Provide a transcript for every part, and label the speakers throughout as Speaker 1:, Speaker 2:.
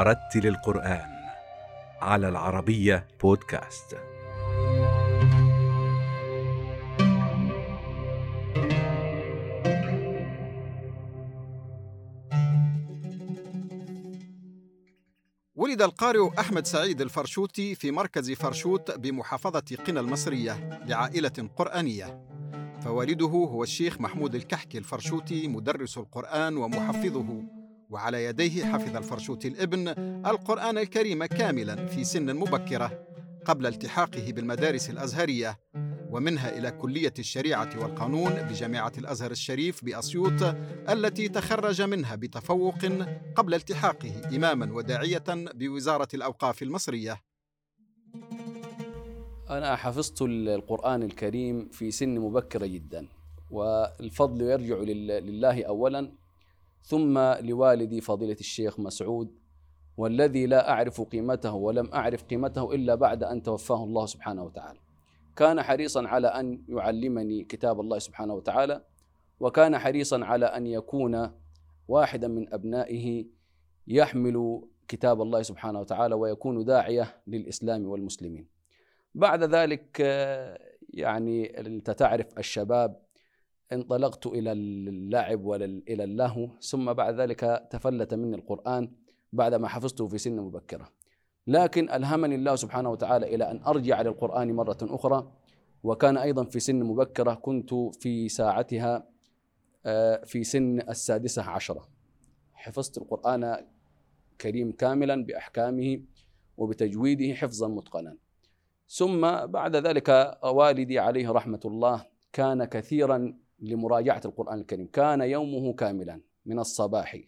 Speaker 1: ورتل القرآن على العربية بودكاست.
Speaker 2: ولد القارئ أحمد سعيد الفرشوتي في مركز فرشوت بمحافظة قنا المصرية لعائلة قرآنية فوالده هو الشيخ محمود الكحكي الفرشوتي مدرس القرآن ومحفظه وعلى يديه حفظ الفرشوتي الإبن القرآن الكريم كاملا في سن مبكرة قبل التحاقه بالمدارس الأزهرية ومنها إلى كلية الشريعة والقانون بجامعة الأزهر الشريف بأسيوط التي تخرج منها بتفوق قبل التحاقه إماما وداعية بوزارة الأوقاف المصرية.
Speaker 3: أنا حفظت القرآن الكريم في سن مبكرة جدا والفضل يرجع لله أولا ثم لوالدي فضيلة الشيخ مسعود والذي لا أعرف قيمته ولم أعرف قيمته إلا بعد أن توفاه الله سبحانه وتعالى. كان حريصا على أن يعلمني كتاب الله سبحانه وتعالى وكان حريصا على أن يكون واحدا من أبنائه يحمل كتاب الله سبحانه وتعالى ويكون داعية للإسلام والمسلمين. بعد ذلك يعني أنت تعرف الشباب انطلقت إلى اللعب وإلى اللهو ثم بعد ذلك تفلت مني القرآن بعدما حفظته في سن مبكرة. لكن ألهمني الله سبحانه وتعالى إلى أن أرجع للقرآن مرة أخرى وكان أيضا في سن مبكرة كنت في ساعتها في سن السادسة عشرة. حفظت القرآن كريم كاملا بأحكامه وبتجويده حفظا متقنا. ثم بعد ذلك والدي عليه رحمة الله كان كثيرا لمراجعة القرآن الكريم. كان يومه كاملا من الصباح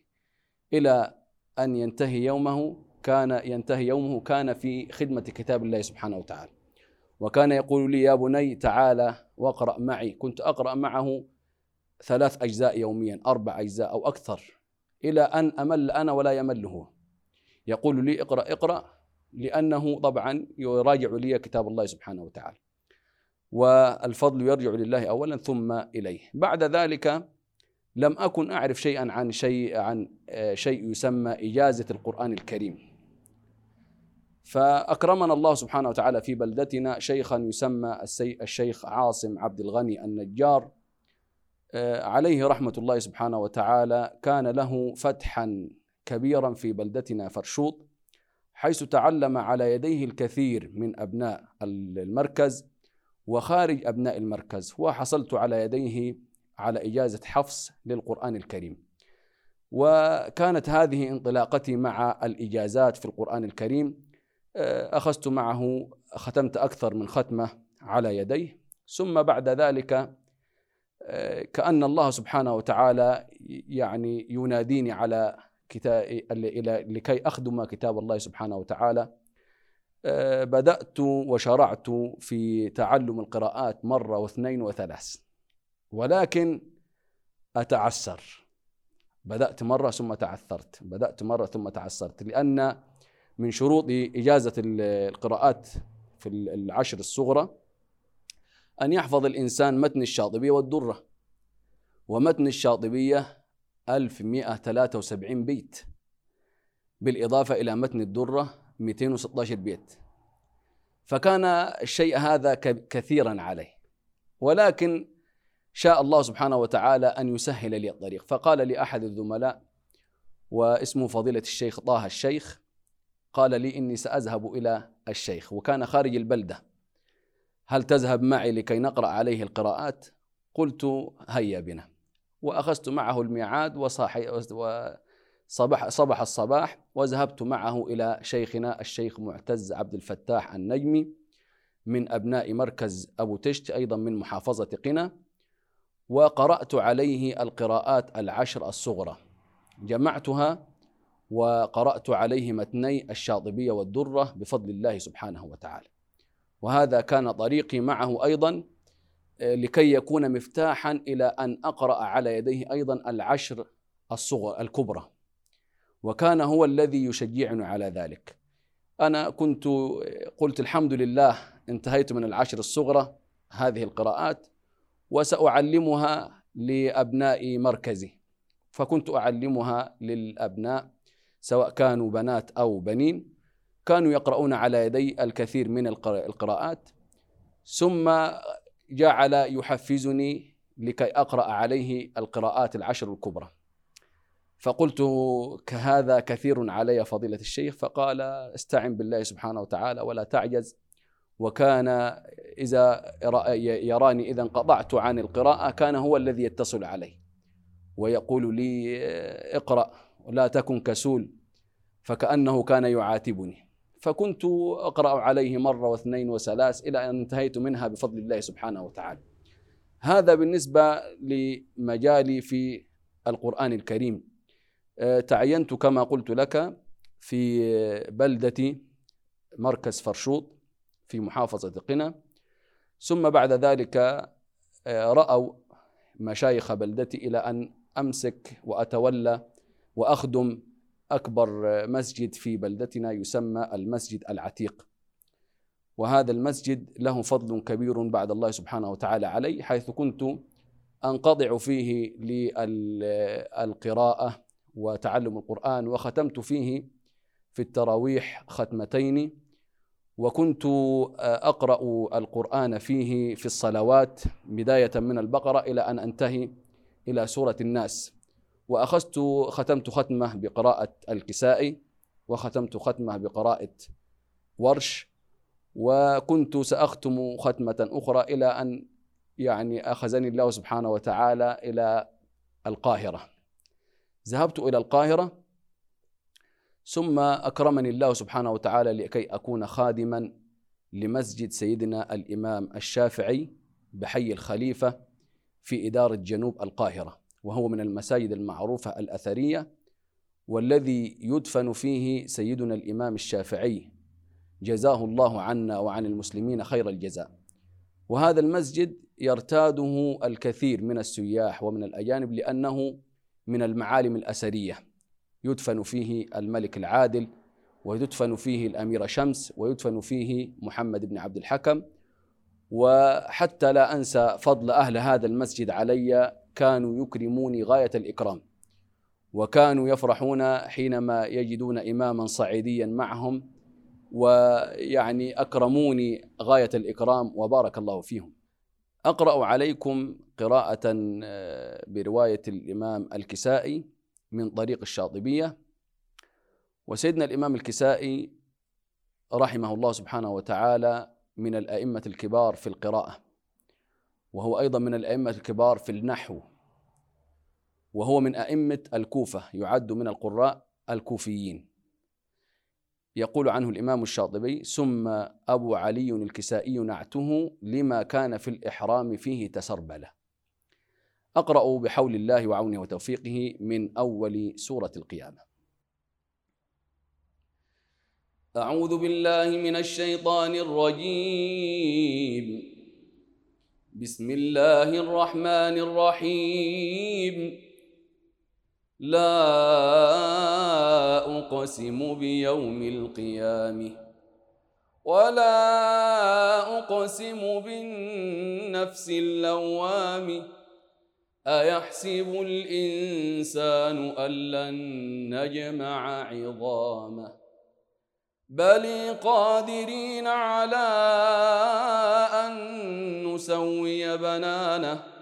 Speaker 3: إلى أن ينتهي يومه كان ينتهي يومه كان في خدمة كتاب الله سبحانه وتعالى. وكان يقول لي يا بني تعالى واقرأ معي. كنت أقرأ معه ثلاث أجزاء يوميا أربع أجزاء أو أكثر إلى أن أمل أنا ولا يمل هو يقول لي اقرأ اقرأ. لأنه طبعا يراجع لي كتاب الله سبحانه وتعالى. والفضل يرجع لله أولا ثم إليه. بعد ذلك لم أكن أعرف شيئا عن شيء عن شيء يسمى إجازة القرآن الكريم. فأكرمنا الله سبحانه وتعالى في بلدتنا. شيخا يسمى الشيخ عاصم عبد الغني النجار عليه رحمة الله سبحانه وتعالى كان له فتحا كبيرا في بلدتنا فرشوط حيث تعلم على يديه الكثير من أبناء المركز. وخارج أبناء المركز وحصلت على يديه على إجازة حفص للقرآن الكريم. وكانت هذه انطلاقتي مع الإجازات في القرآن الكريم. أخذت معه ختمت أكثر من ختمة على يديه. ثم بعد ذلك كأن الله سبحانه وتعالى يعني يناديني على كتاب لكي أخدم كتاب الله سبحانه وتعالى. بدأت وشرعت في تعلم القراءات مرة واثنين وثلاث ولكن أتعسر بدأت مرة ثم تعثرت بدأت مرة ثم تعثرت لأن من شروط إجازة القراءات في العشر الصغرى أن يحفظ الإنسان متن الشاطبية والدرة ومتن الشاطبية 1173 بيت بالإضافة إلى متن الدرة 216 بيت. فكان الشيء هذا كثيرا عليه. ولكن شاء الله سبحانه وتعالى أن يسهل لي الطريق. فقال لي أحد الزملاء واسمه فضيلة الشيخ طه الشيخ قال لي إني سأذهب إلى الشيخ وكان خارج البلدة. هل تذهب معي لكي نقرأ عليه القراءات؟ قلت هيا بنا. وأخذت معه الميعاد وصاحي وصبح صبح الصباح وذهبت معه إلى شيخنا الشيخ معتز عبد الفتاح النجمي من أبناء مركز أبو تشت أيضا من محافظة قنا وقرأت عليه القراءات العشر الصغرى. جمعتها وقرأت عليه متني الشاطبية والدرة بفضل الله سبحانه وتعالى. وهذا كان طريقي معه أيضا لكي يكون مفتاحا إلى أن أقرأ على يديه أيضا العشر الصغر الكبرى. وكان هو الذي يشجعني على ذلك. أنا كنت قلت الحمد لله انتهيت من العشر الصغرى هذه القراءات وسأعلمها لأبناء مركزي. فكنت أعلمها للأبناء سواء كانوا بنات أو بنين. كانوا يقرؤون على يدي الكثير من القراءات. ثم جعل يحفزني لكي أقرأ عليه القراءات العشر الكبرى. فقلت كهذا كثير علي فضيلة الشيخ فقال استعن بالله سبحانه وتعالى ولا تعجز. وكان إذا يراني إذا انقطعت عن القراءة كان هو الذي يتصل علي ويقول لي اقرأ ولا تكن كسول فكأنه كان يعاتبني. فكنت أقرأ عليه مرة واثنين وثلاث إلى أن انتهيت منها بفضل الله سبحانه وتعالى. هذا بالنسبة لمجالي في القرآن الكريم. تعينت كما قلت لك في بلدة مركز فرشوط في محافظة قنا. ثم بعد ذلك آه، رأوا مشايخ بلدتي إلى أن أمسك وأتولى وأخدم أكبر مسجد في بلدتنا يسمى المسجد العتيق. وهذا المسجد له فضل كبير بعد الله سبحانه وتعالى علي حيث كنت أنقطع فيه للقراءة وتعلم القرآن وختمت فيه في التراويح ختمتين وكنت أقرأ القرآن فيه في الصلوات بداية من البقرة إلى أن أنتهي إلى سورة الناس. وأخذت ختمت ختمة بقراءة الكسائي وختمت ختمة بقراءة ورش وكنت سأختم ختمة أخرى إلى أن يعني أخذني الله سبحانه وتعالى إلى القاهرة. ذهبت إلى القاهرة ثم أكرمني الله سبحانه وتعالى لكي أكون خادما لمسجد سيدنا الإمام الشافعي بحي الخليفة في إدارة جنوب القاهرة وهو من المساجد المعروفة الأثرية والذي يدفن فيه سيدنا الإمام الشافعي. جزاه الله عنا وعن المسلمين خير الجزاء. وهذا المسجد يرتاده الكثير من السياح ومن الأجانب لأنه من المعالم الأثرية. يدفن فيه الملك العادل ويدفن فيه الأميرة شمس ويدفن فيه محمد بن عبد الحكم. وحتى لا أنسى فضل أهل هذا المسجد علي كانوا يكرموني غاية الإكرام. وكانوا يفرحون حينما يجدون إماما صعيديا معهم ويعني أكرموني غاية الإكرام وبارك الله فيهم. أقرأ عليكم قراءة آه، برواية الإمام الكسائي من طريق الشاطبية. وسيدنا الإمام الكسائي رحمه الله سبحانه وتعالى من الأئمة الكبار في القراءة وهو أيضا من الأئمة الكبار في النحو وهو من أئمة الكوفة يعد من القراء الكوفيين. يقول عنه الإمام الشاطبي ثم أبو علي الكسائي نعته لما كان في الإحرام فيه تسربلة أقرأ بحول الله وعونه وتوفيقه من أول سورة القيامة. أعوذ بالله من الشيطان الرجيم. بسم الله الرحمن الرحيم. لا أقسم بيوم القيامة ولا أقسم بالنفس اللوام أيحسب الإنسان أن لن نجمع عظامه؟ بل قادرين على أن نسوي بنانه.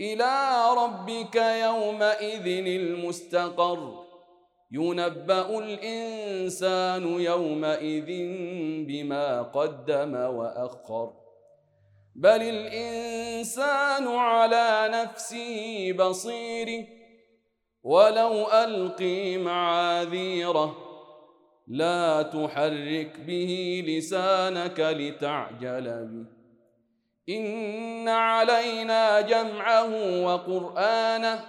Speaker 3: إلى ربك يومئذ المستقر. ينبأ الإنسان يومئذ بما قدم وأخر. بل الإنسان على نفسه بصير ولو ألقي معاذيره لا تحرك به لسانك لتعجل به. إن علينا جمعه وقرآنه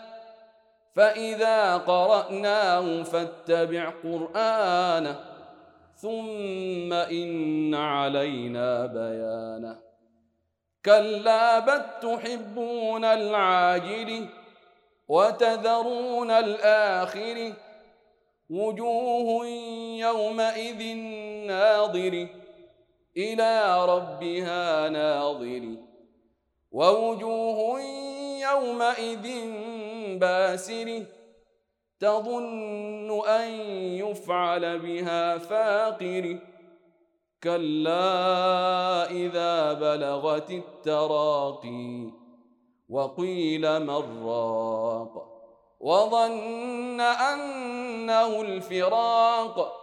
Speaker 3: فإذا قرأناه فاتبع قرآنه ثم إن علينا بيانه. كلا بل تحبون العاجل وتذرون الآخر وجوه يومئذ ناظر إلى ربها ناظر. ووجوه يومئذ باسر. تظن أن يفعل بها فاقر. كلا إذا بلغت التراقي. وقيل من راق. وظن أنه الفراق.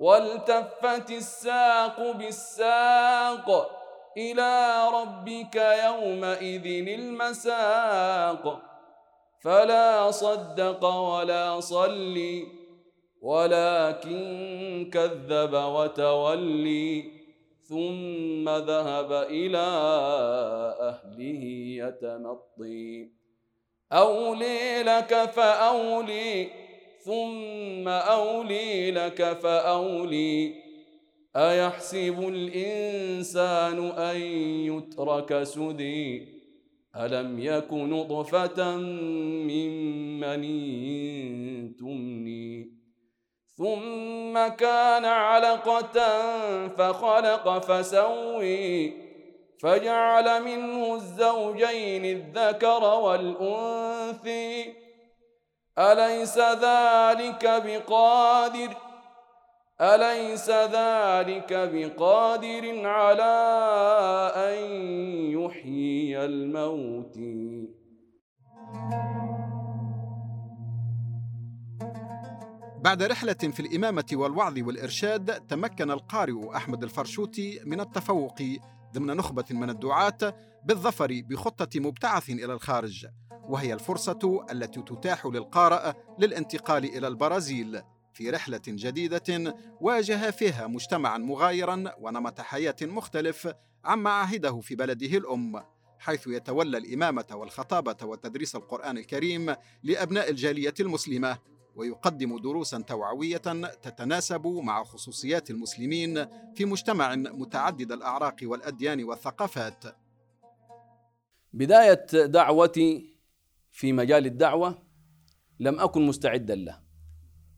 Speaker 3: والتفت الساق بالساق إلى ربك يومئذ المساق. فلا صدق ولا صلي ولكن كذب وتولي ثم ذهب إلى أهله يتمطي. أولي لك فأولي ثم أولي لك فأولي. أيحسب الإنسان أن يترك سدي؟ ألم يك نطفة من مني تمني؟ ثم كان علقة فخلق فسوي. فجعل منه الزوجين الذكر والأنثي. أليس ذلك بقادر؟ أليس ذلك بقادر على أن يحيي الموت؟
Speaker 2: بعد رحلة في الإمامة والوعظ والإرشاد تمكن القارئ أحمد الفرشوتي من التفوق ضمن نخبة من الدعاة بالظفر بخطة مبتعث إلى الخارج. وهي الفرصة التي تتاح للقارئ للانتقال إلى البرازيل في رحلة جديدة واجه فيها مجتمعا مغايرا ونمط حياة مختلف عما عهده في بلده الأم حيث يتولى الإمامة والخطابة وتدريس القرآن الكريم لأبناء الجالية المسلمة ويقدم دروسا توعوية تتناسب مع خصوصيات المسلمين في مجتمع متعدد الأعراق والأديان والثقافات.
Speaker 3: بداية دعوتي في مجال الدعوة لم أكن مستعدا له.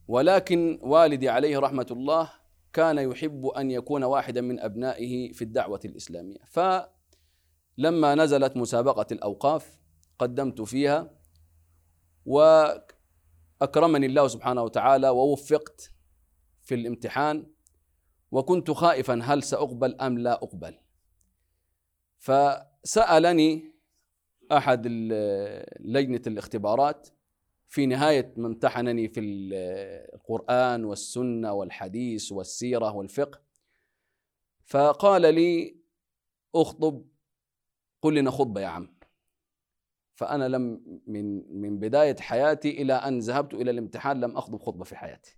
Speaker 3: ولكن والدي عليه رحمة الله كان يحب أن يكون واحدا من أبنائه في الدعوة الإسلامية. فلما نزلت مسابقة الأوقاف قدمت فيها و اكرمني الله سبحانه وتعالى ووفقت في الامتحان وكنت خائفا هل سأقبل أم لا أقبل. فسألني أحد لجنة الاختبارات في نهاية ما امتحنني في القرآن والسنة والحديث والسيرة والفقه. فقال لي اخطب قل لنا خطبة يا عم. فأنا لم من من بداية حياتي إلى أن ذهبت إلى الامتحان لم أخطب خطبة في حياتي.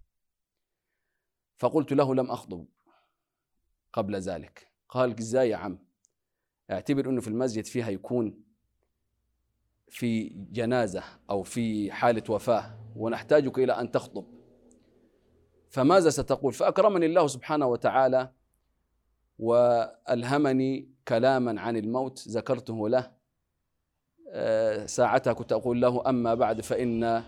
Speaker 3: فقلت له لم أخطب قبل ذلك. قال إزاي يا عم؟ اعتبر أنه في المسجد فيها يكون في جنازة أو في حالة وفاة ونحتاجك إلى أن تخطب. فماذا ستقول؟ فأكرمني الله سبحانه وتعالى وألهمني كلاما عن الموت ذكرته له. آه، ساعتها كنت أقول له أما بعد فإن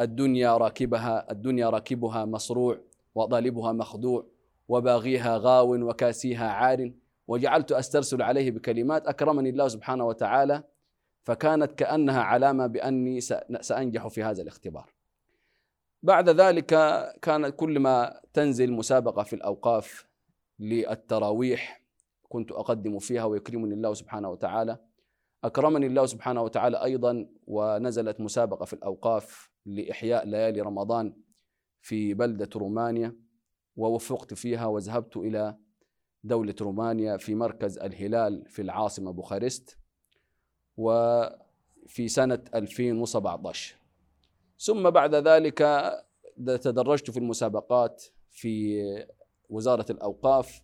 Speaker 3: الدنيا راكبها الدنيا راكبها مصروع وطالبها مخدوع وباغيها غاو وكاسيها عار وجعلت أسترسل عليه بكلمات. أكرمني الله سبحانه وتعالى فكانت كأنها علامة بأني سأنجح في هذا الاختبار. بعد ذلك كانت كل ما تنزل مسابقة في الأوقاف للتراويح كنت أقدم فيها ويكرمني الله سبحانه وتعالى. أكرمني الله سبحانه وتعالى أيضا ونزلت مسابقة في الأوقاف لإحياء ليالي رمضان في بلدة رومانيا ووفقت فيها وذهبت إلى دولة رومانيا في مركز الهلال في العاصمة بوخارست. وفي سنة 2017 ثم بعد ذلك تدرجت في المسابقات في وزارة الأوقاف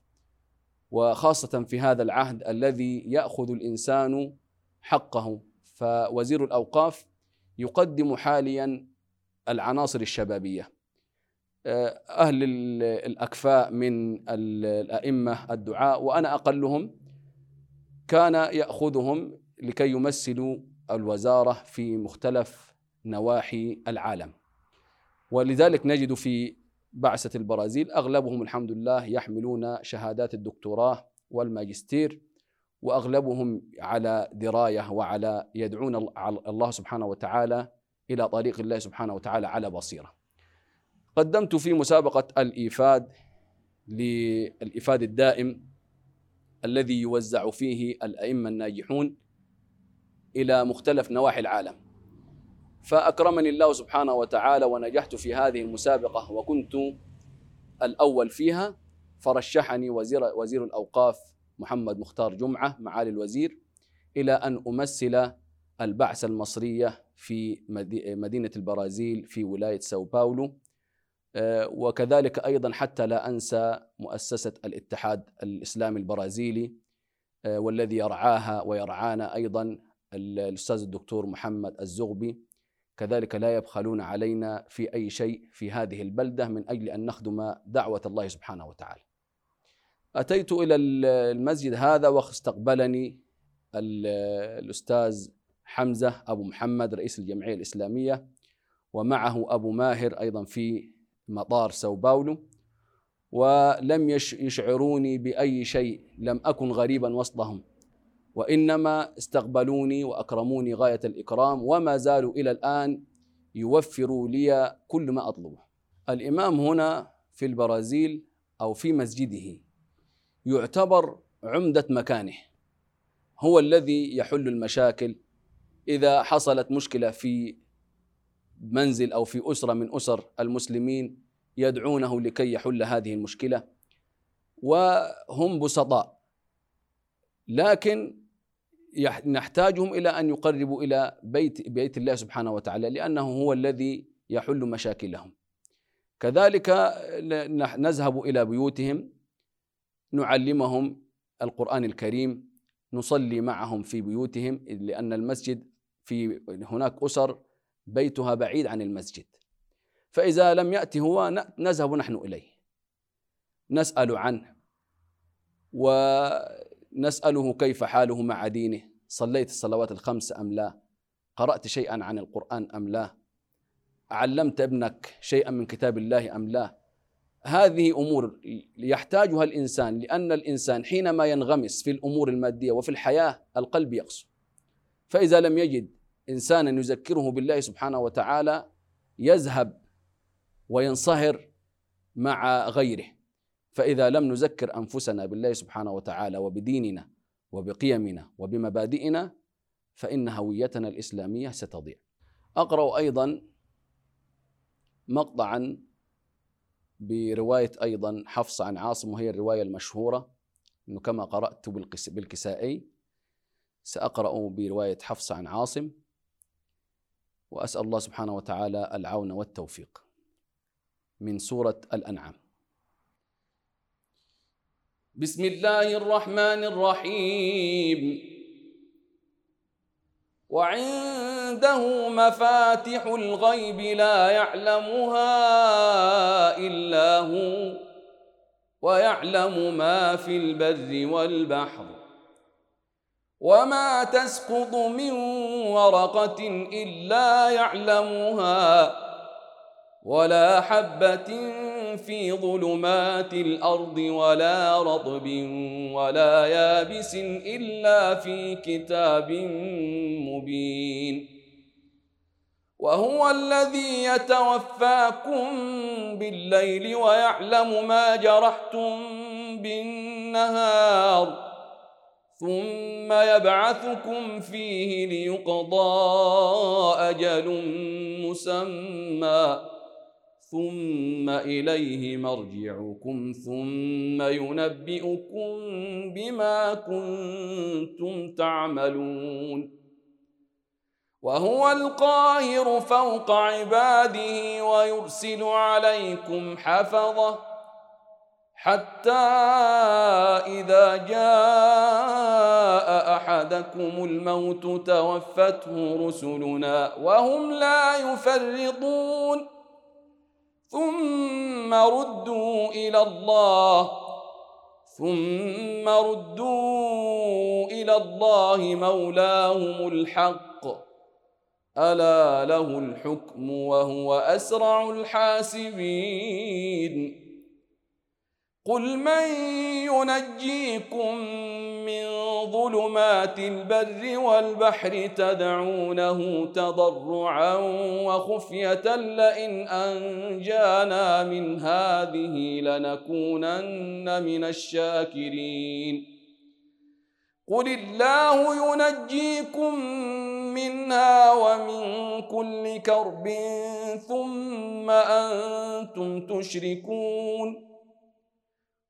Speaker 3: وخاصة في هذا العهد الذي يأخذ الإنسان حقه. فوزير الأوقاف يقدم حاليا العناصر الشبابية. أهل الأكفاء من الأئمة الدعاء وأنا أقلهم كان يأخذهم لكي يمثلوا الوزارة في مختلف نواحي العالم. ولذلك نجد في بعثة البرازيل أغلبهم الحمد لله يحملون شهادات الدكتوراه والماجستير وأغلبهم على دراية وعلى يدعون الله سبحانه وتعالى إلى طريق الله سبحانه وتعالى على بصيرة. قدمت في مسابقة الإيفاد للإيفاد الدائم الذي يوزع فيه الأئمة الناجحون إلى مختلف نواحي العالم. فأكرمني الله سبحانه وتعالى ونجحت في هذه المسابقة وكنت الأول فيها فرشحني وزير وزير الأوقاف محمد مختار جمعة معالي الوزير إلى أن أمثل البعثة المصرية في مدينة البرازيل في ولاية ساو باولو. آه، وكذلك أيضا حتى لا أنسى مؤسسة الاتحاد الإسلامي البرازيلي آه، والذي يرعاها ويرعانا أيضا الأستاذ الدكتور محمد الزغبي. كذلك لا يبخلون علينا في أي شيء في هذه البلدة من أجل أن نخدم دعوة الله سبحانه وتعالى. أتيت إلى المسجد هذا واستقبلني الأستاذ حمزة أبو محمد رئيس الجمعية الإسلامية ومعه أبو ماهر أيضا في مطار ساو باولو. ولم يشعروني بأي شيء لم أكن غريبا وسطهم. وإنما استقبلوني وأكرموني غاية الإكرام وما زالوا إلى الآن يوفروا لي كل ما أطلبه الإمام هنا في البرازيل أو في مسجده يعتبر عمدة مكانه. هو الذي يحل المشاكل إذا حصلت مشكلة في منزل أو في أسرة من أسر المسلمين يدعونه لكي يحل هذه المشكلة. وهم بسطاء. لكن نحتاجهم إلى أن يقربوا إلى بيت بيت الله سبحانه وتعالى لأنه هو الذي يحل مشاكلهم. كذلك نذهب إلى بيوتهم نعلمهم القرآن الكريم نصلي معهم في بيوتهم لأن المسجد في هناك أسر بيتها بعيد عن المسجد. فإذا لم يأتي هو نذهب نحن إليه نسأل عنه ونسأله كيف حاله مع دينه؟ صليت الصلوات الخمس أم لا؟ قرأت شيئا عن القرآن أم لا؟ علمت ابنك شيئا من كتاب الله أم لا؟ هذه أمور يحتاجها الإنسان لأن الإنسان حينما ينغمس في الأمور المادية وفي الحياة القلب يقسو. فإذا لم يجد انسانا يذكره بالله سبحانه وتعالى يذهب وينصهر مع غيره. فإذا لم نذكر أنفسنا بالله سبحانه وتعالى وبديننا وبقيمنا وبمبادئنا فإن هويتنا الإسلامية ستضيع. أقرأ أيضا مقطعا برواية أيضا حفص عن عاصم وهي الرواية المشهورة إنه كما قرأت بالكسائي. سأقرأ برواية حفص عن عاصم وأسأل الله سبحانه وتعالى العون والتوفيق. من سورة الأنعام. بسم الله الرحمن الرحيم. وعنده مفاتح الغيب لا يعلمها إلا هو ويعلم ما في البر والبحر. وما تسقط من ورقة إلا يعلمها. ولا حبة في ظلمات الأرض ولا رطب ولا يابس إلا في كتاب مبين. وهو الذي يتوفاكم بالليل ويعلم ما جرحتم بالنهار ثم يبعثكم فيه ليقضى أجل مسمى. ثم اليه مرجعكم ثم ينبئكم بما كنتم تعملون وهو القاهر فوق عباده ويرسل عليكم حفظه حتى إذا جاء أحدكم الموت توفته رسلنا وهم لا يفرطون ثم ردوا إلى الله ثم ردوا إلى الله مولاهم الحق. ألا له الحكم وهو أسرع الحاسبين. قل من ينجيكم من ظلمات البر والبحر تدعونه تضرعا وخفية لئن أنجانا من هذه لنكونن من الشاكرين قل الله ينجيكم منها ومن كل كرب ثم أنتم تشركون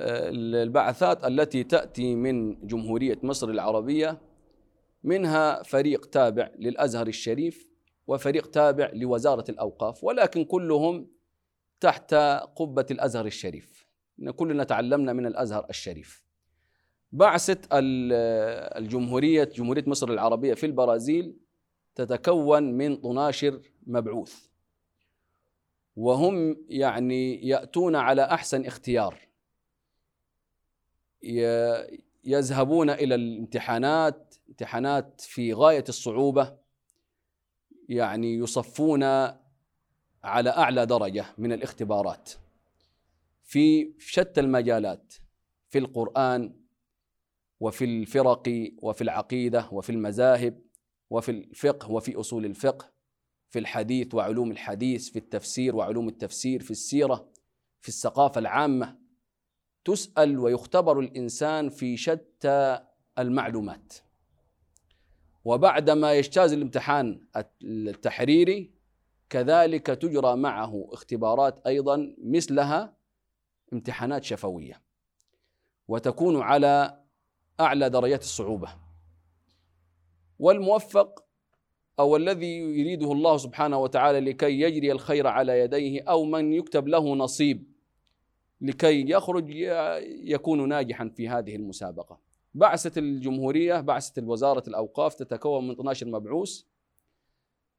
Speaker 3: البعثات التي تأتي من جمهورية مصر العربية منها فريق تابع للأزهر الشريف وفريق تابع لوزارة الأوقاف ولكن كلهم تحت قبة الأزهر الشريف. كلنا تعلمنا من الأزهر الشريف. بعثه الجمهورية جمهورية مصر العربية في البرازيل تتكون من طناشر مبعوث وهم يعني يأتون على أحسن اختيار. يذهبون إلى الامتحانات امتحانات في غاية الصعوبة يعني يصفون على أعلى درجة من الاختبارات. في شتى المجالات في القرآن وفي الفرق وفي العقيدة وفي المذاهب وفي الفقه وفي أصول الفقه في الحديث وعلوم الحديث في التفسير وعلوم التفسير في السيرة في الثقافة العامة. تسأل ويختبر الإنسان في شتى المعلومات. وبعدما يجتاز الامتحان التحريري كذلك تجرى معه اختبارات أيضا مثلها امتحانات شفوية وتكون على أعلى درجات الصعوبة. والموفق أو الذي يريده الله سبحانه وتعالى لكي يجري الخير على يديه أو من يكتب له نصيب لكي يخرج يكون ناجحا في هذه المسابقة. بعثة الجمهورية بعثة وزارة الأوقاف تتكون من 12 مبعوث.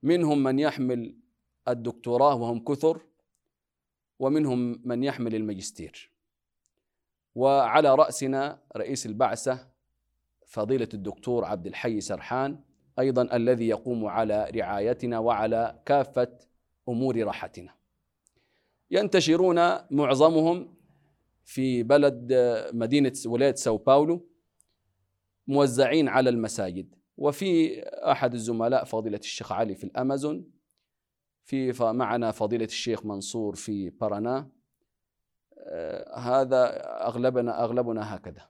Speaker 3: منهم من يحمل الدكتوراه وهم كثر ومنهم من يحمل الماجستير. وعلى رأسنا رئيس البعثة فضيلة الدكتور عبد الحي سرحان أيضا الذي يقوم على رعايتنا وعلى كافة أمور راحتنا. ينتشرون معظمهم في بلد مدينة ولاية ساو باولو موزعين على المساجد. وفي أحد الزملاء فضيلة الشيخ علي في الأمازون في معنا فضيلة الشيخ منصور في بارانا هذا أغلبنا أغلبنا هكذا.